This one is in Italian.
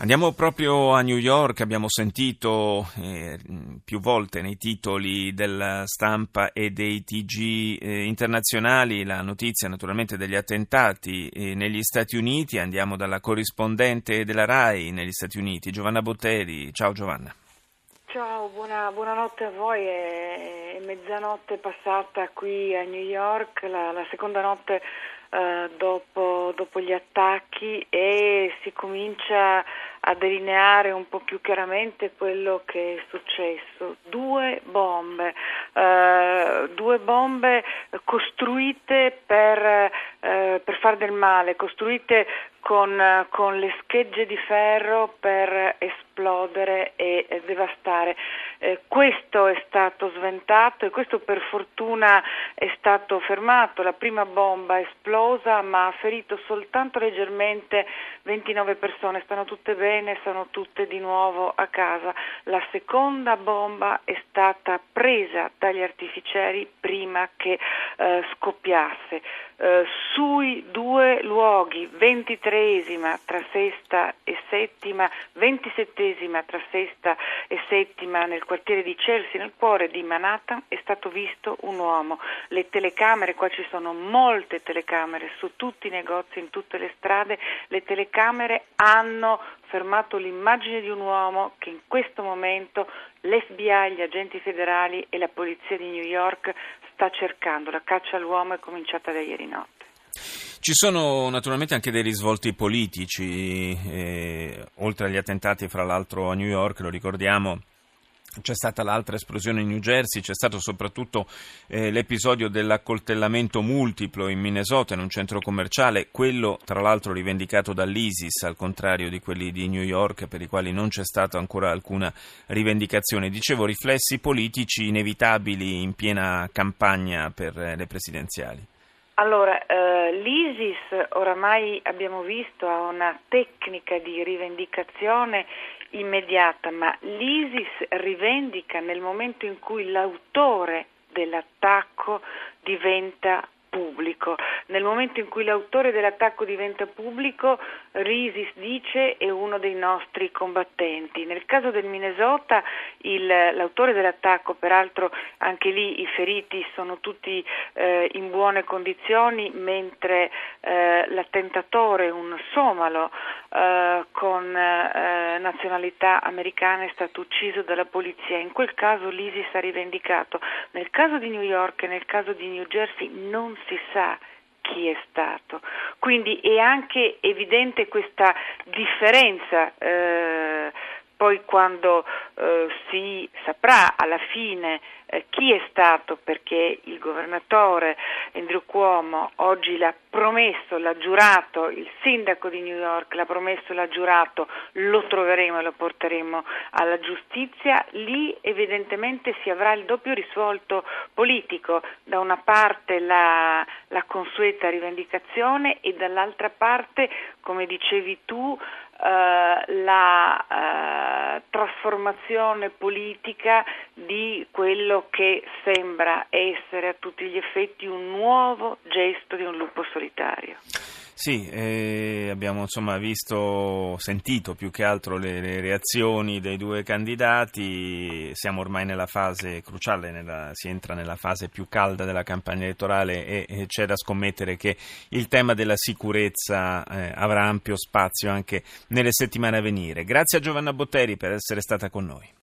Andiamo proprio a New York, abbiamo sentito eh, più volte nei titoli della stampa e dei TG eh, internazionali la notizia naturalmente degli attentati eh, negli Stati Uniti, andiamo dalla corrispondente della RAI negli Stati Uniti, Giovanna Botteri. Ciao Giovanna. Ciao, buona, buonanotte a voi. È, è, mezzanotte passata qui a New York, la, la seconda notte eh, dopo, dopo gli attacchi e si comincia a delineare un po' più chiaramente quello che è successo. Due bombe, eh, due bombe costruite per, eh, per fare del male, costruite con, con, le schegge di ferro per esplodere e devastare. Eh, questo è stato sventato e questo per fortuna è stato fermato. La prima bomba è esplosa ma ha ferito soltanto leggermente 29 persone, stanno tutte bene, sono tutte di nuovo a casa. La seconda bomba è stata presa dagli artificieri prima che eh, scoppiasse. Eh, sui due luoghi, 23esima tra sesta e settima, 27esima tra sesta e settima nel quartiere di Chelsea, nel cuore di Manhattan, è stato visto un uomo. Le telecamere, qua ci sono molte telecamere su tutti i negozi, in tutte le strade, le telecamere hanno fermato l'immagine di un uomo che in questo momento l'FBI, gli agenti federali e la polizia di New York sta cercando. La caccia all'uomo è cominciata da ieri notte. Ci sono naturalmente anche dei risvolti politici, eh, oltre agli attentati fra l'altro a New York, lo ricordiamo, c'è stata l'altra esplosione in New Jersey, c'è stato soprattutto eh, l'episodio dell'accoltellamento multiplo in Minnesota in un centro commerciale, quello tra l'altro rivendicato dall'ISIS, al contrario di quelli di New York per i quali non c'è stata ancora alcuna rivendicazione. Dicevo, riflessi politici inevitabili in piena campagna per eh, le presidenziali. Allora, eh, l'ISIS oramai abbiamo visto ha una tecnica di rivendicazione immediata, ma l'ISIS rivendica nel momento in cui l'autore dell'attacco diventa pubblico. Nel momento in cui l'autore dell'attacco diventa pubblico, Risis dice è uno dei nostri combattenti. Nel caso del Minnesota, il, l'autore dell'attacco, peraltro anche lì i feriti sono tutti eh, in buone condizioni, mentre eh, l'attentatore, un somalo eh, con eh, nazionalità americana, è stato ucciso dalla polizia. In quel caso l'ISIS ha rivendicato. Nel caso di New York e nel caso di New Jersey non si sa chi è stato. Quindi è anche evidente questa differenza. Eh, poi quando eh, si saprà alla fine eh, chi è stato, perché il governatore Andrew Cuomo oggi l'ha promesso, l'ha giurato, il sindaco di New York l'ha promesso, l'ha giurato, lo troveremo e lo porteremo alla giustizia, lì evidentemente si avrà il doppio risvolto politico, da una parte la, la consueta rivendicazione e dall'altra parte, come dicevi tu, eh, la eh, trasformazione politica di quello che sembra essere a tutti gli effetti un nuovo gesto di un lupo solitario. Sì, eh, abbiamo insomma visto, sentito più che altro le, le, reazioni dei due candidati, siamo ormai nella fase cruciale, nella, si entra nella fase più calda della campagna elettorale e, e c'è da scommettere che il tema della sicurezza eh, avrà ampio spazio anche nelle settimane a venire. Grazie a Giovanna Botteri per essere stata con noi.